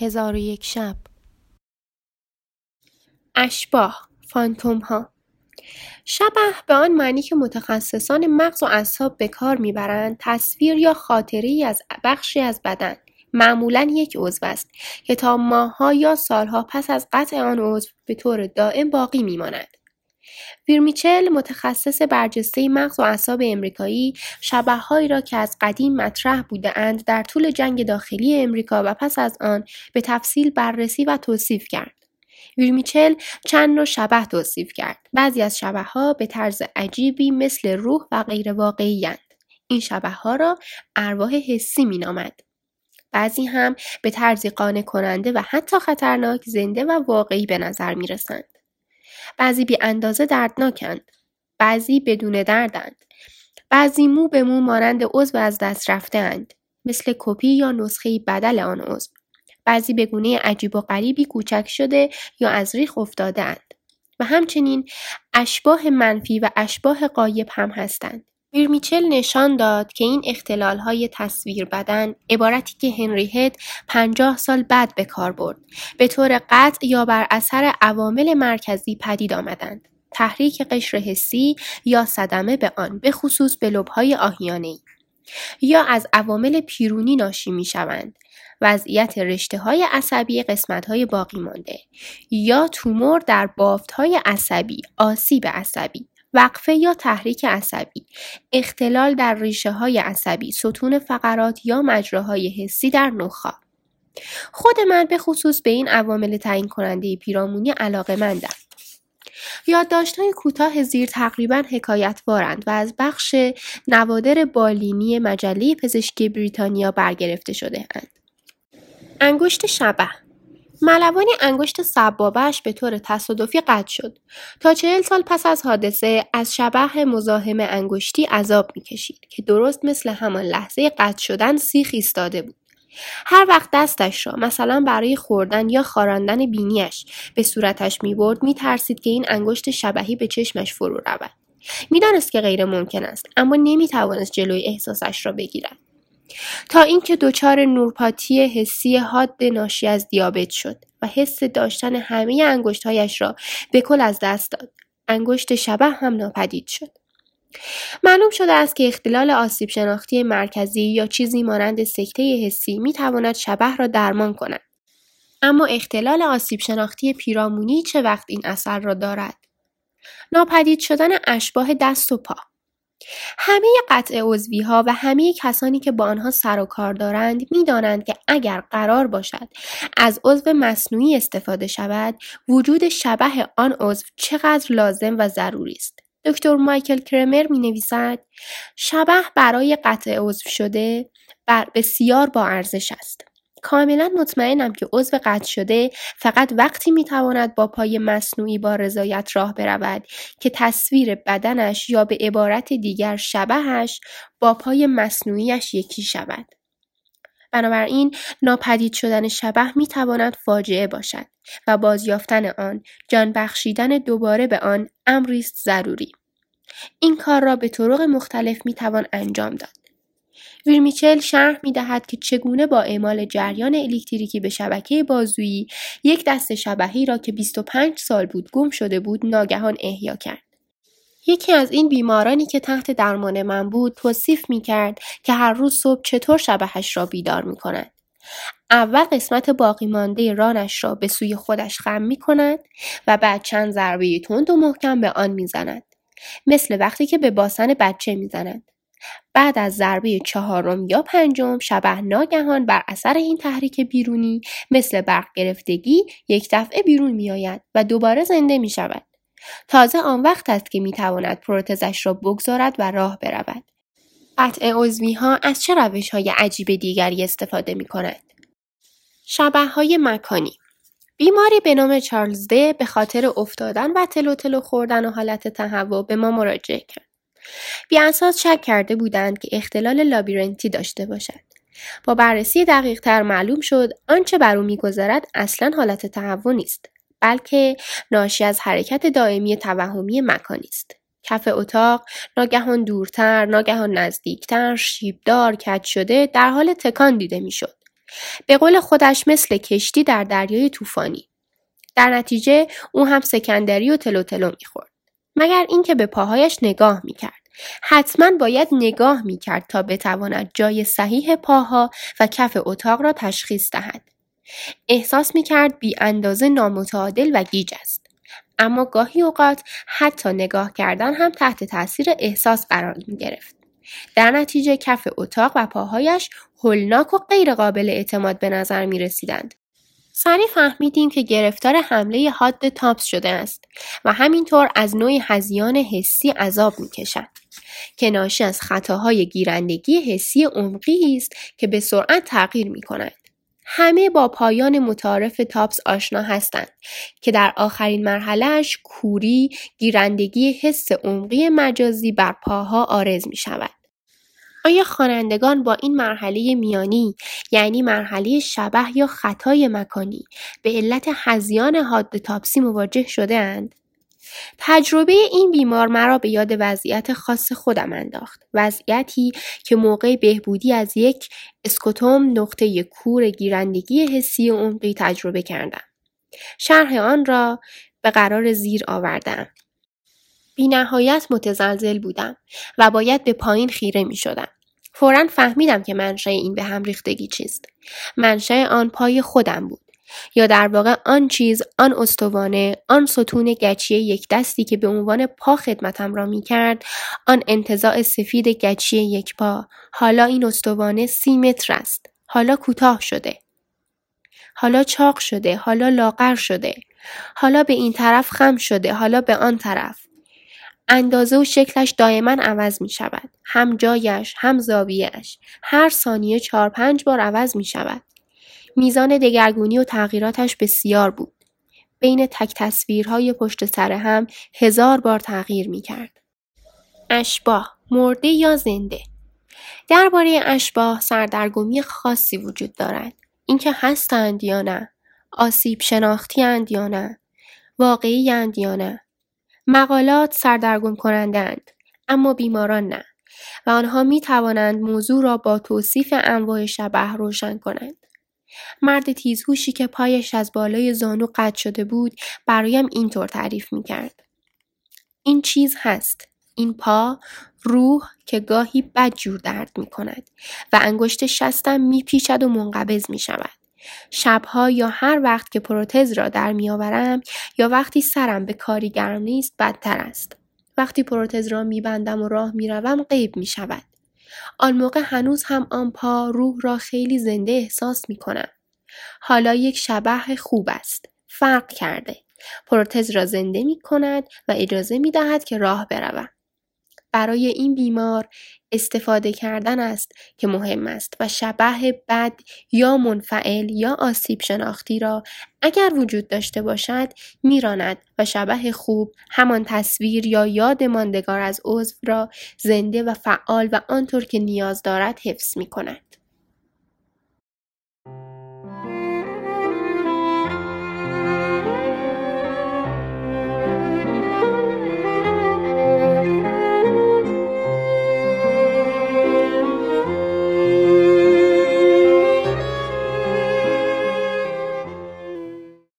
هزار و یک شب. اشباه فانتوم ها شبه به آن معنی که متخصصان مغز و اعصاب به کار می‌برند تصویر یا خاطری از بخشی از بدن. معمولا یک عضو است که تا ماهها یا سالها پس از قطع آن عضو به طور دائم باقی میماند. ویرمیچل متخصص برجسته مغز و اعصاب امریکایی شبههایی را که از قدیم مطرح بودهاند در طول جنگ داخلی امریکا و پس از آن به تفصیل بررسی و توصیف کرد ویرمیچل چند نوع شبه توصیف کرد بعضی از شبه ها به طرز عجیبی مثل روح و غیر واقعی این شبه ها را ارواح حسی می نامد. بعضی هم به طرزی قانع کننده و حتی خطرناک زنده و واقعی به نظر می رسند. بعضی بی اندازه دردناکند. بعضی بدون دردند. بعضی مو به مو مانند عضو از دست رفته اند. مثل کپی یا نسخه بدل آن عضو. بعضی به گونه عجیب و غریبی کوچک شده یا از ریخ افتاده اند. و همچنین اشباه منفی و اشباه قایب هم هستند. میرمیچل نشان داد که این اختلال های تصویر بدن عبارتی که هنری هد پنجاه سال بعد به کار برد. به طور قطع یا بر اثر عوامل مرکزی پدید آمدند. تحریک قشر حسی یا صدمه به آن به خصوص به لبهای آهیانه یا از عوامل پیرونی ناشی می شوند وضعیت رشته های عصبی قسمت های باقی مانده. یا تومور در بافت های عصبی آسیب عصبی. وقفه یا تحریک عصبی، اختلال در ریشه های عصبی، ستون فقرات یا مجراهای حسی در نخا. خود من به خصوص به این عوامل تعیین کننده پیرامونی علاقه مندم. یادداشت‌های کوتاه زیر تقریبا حکایتوارند و از بخش نوادر بالینی مجله پزشکی بریتانیا برگرفته شده اند. انگشت شبه ملوانی انگشت به طور تصادفی قطع شد. تا چهل سال پس از حادثه از شبه مزاحم انگشتی عذاب می‌کشید که درست مثل همان لحظه قطع شدن سیخ ایستاده بود. هر وقت دستش را مثلا برای خوردن یا خاراندن بینیش به صورتش می‌برد میترسید که این انگشت شبهی به چشمش فرو رود می‌دانست که غیر ممکن است اما نمی‌توانست جلوی احساسش را بگیرد تا اینکه دچار نورپاتی حسی حاد ناشی از دیابت شد و حس داشتن همه انگشتهایش را به کل از دست داد. انگشت شبه هم ناپدید شد. معلوم شده است که اختلال آسیب شناختی مرکزی یا چیزی مانند سکته حسی می تواند شبه را درمان کند. اما اختلال آسیب شناختی پیرامونی چه وقت این اثر را دارد؟ ناپدید شدن اشباه دست و پا. همه قطع ها و همه کسانی که با آنها سر و کار دارند می‌دانند که اگر قرار باشد از عضو مصنوعی استفاده شود وجود شبه آن عضو چقدر لازم و ضروری است. دکتر مایکل کرمر می نویسد شبه برای قطع عضو شده بر بسیار با ارزش است. کاملا مطمئنم که عضو قطع شده فقط وقتی می‌تواند با پای مصنوعی با رضایت راه برود که تصویر بدنش یا به عبارت دیگر شبهش با پای مصنوعیش یکی شود. بنابراین ناپدید شدن شبه می‌تواند فاجعه باشد و بازیافتن آن جان بخشیدن دوباره به آن امری است ضروری. این کار را به طرق مختلف می‌توان انجام داد. ویرمیچل شرح می دهد که چگونه با اعمال جریان الکتریکی به شبکه بازویی یک دست شبهی را که 25 سال بود گم شده بود ناگهان احیا کرد. یکی از این بیمارانی که تحت درمان من بود توصیف می کرد که هر روز صبح چطور شبهش را بیدار می کند. اول قسمت باقی مانده رانش را به سوی خودش خم می کند و بعد چند ضربه تند و محکم به آن می زند. مثل وقتی که به باسن بچه می زند. بعد از ضربه چهارم یا پنجم شبه ناگهان بر اثر این تحریک بیرونی مثل برق گرفتگی یک دفعه بیرون می آید و دوباره زنده می شود. تازه آن وقت است که می تواند پروتزش را بگذارد و راه برود. قطع عضوی ها از چه روش های عجیب دیگری استفاده می کند؟ شبه های مکانی بیماری به نام چارلز ده به خاطر افتادن و تلو تلو خوردن و حالت تهوع به ما مراجعه کرد. بیانساز شک کرده بودند که اختلال لابیرنتی داشته باشد. با بررسی دقیق تر معلوم شد آنچه بر او میگذرد اصلا حالت تهوع نیست بلکه ناشی از حرکت دائمی توهمی مکانی است. کف اتاق ناگهان دورتر ناگهان نزدیکتر شیبدار کج شده در حال تکان دیده می‌شد. به قول خودش مثل کشتی در دریای طوفانی. در نتیجه او هم سکندری و تلو تلو می‌خورد مگر اینکه به پاهایش نگاه می‌کرد. حتما باید نگاه می‌کرد تا بتواند جای صحیح پاها و کف اتاق را تشخیص دهد احساس می‌کرد بی اندازه نامتعادل و گیج است اما گاهی اوقات حتی نگاه کردن هم تحت تاثیر احساس قرار می گرفت. در نتیجه کف اتاق و پاهایش هلناک و غیرقابل اعتماد به نظر می رسیدند. سریع فهمیدیم که گرفتار حمله حاد تاپس شده است و همینطور از نوعی هزیان حسی عذاب می کشد. که ناشی از خطاهای گیرندگی حسی عمقی است که به سرعت تغییر می کند. همه با پایان متعارف تاپس آشنا هستند که در آخرین مرحلهش کوری گیرندگی حس عمقی مجازی بر پاها آرز می شود. آیا خوانندگان با این مرحله میانی یعنی مرحله شبه یا خطای مکانی به علت هزیان حاد تاپسی مواجه شده اند؟ تجربه این بیمار مرا به یاد وضعیت خاص خودم انداخت. وضعیتی که موقع بهبودی از یک اسکوتوم نقطه کور گیرندگی حسی عمقی تجربه کردم. شرح آن را به قرار زیر آوردم. بی نهایت متزلزل بودم و باید به پایین خیره می شدم. فورا فهمیدم که منشأ این به هم ریختگی چیست. منشأ آن پای خودم بود. یا در واقع آن چیز آن استوانه آن ستون گچی یک دستی که به عنوان پا خدمتم را می کرد آن انتظاع سفید گچی یک پا. حالا این استوانه سی متر است. حالا کوتاه شده. حالا چاق شده. حالا لاغر شده. حالا به این طرف خم شده. حالا به آن طرف. اندازه و شکلش دائما عوض می شود. هم جایش هم زاویهش. هر ثانیه چهار پنج بار عوض می شود. میزان دگرگونی و تغییراتش بسیار بود. بین تک تصویرهای پشت سر هم هزار بار تغییر می کرد. اشباه مرده یا زنده درباره اشباه سردرگمی خاصی وجود دارد. اینکه هستند یا نه آسیب شناختی اند یا نه واقعی اند یا نه مقالات سردرگم کنندند اما بیماران نه و آنها می توانند موضوع را با توصیف انواع شبه روشن کنند. مرد تیزهوشی که پایش از بالای زانو قطع شده بود برایم اینطور تعریف می کرد. این چیز هست. این پا روح که گاهی بد جور درد می کند و انگشت شستم می پیچد و منقبض می شود. شبها یا هر وقت که پروتز را در میآورم یا وقتی سرم به کاری گرم نیست بدتر است. وقتی پروتز را میبندم و راه می‌روم غیب می شود. آن موقع هنوز هم آن پا روح را خیلی زنده احساس می کنم. حالا یک شبه خوب است. فرق کرده. پروتز را زنده می کند و اجازه می دهد که راه بروم. برای این بیمار استفاده کردن است که مهم است و شبه بد یا منفعل یا آسیب شناختی را اگر وجود داشته باشد میراند و شبه خوب همان تصویر یا یاد ماندگار از عضو را زنده و فعال و آنطور که نیاز دارد حفظ می کند.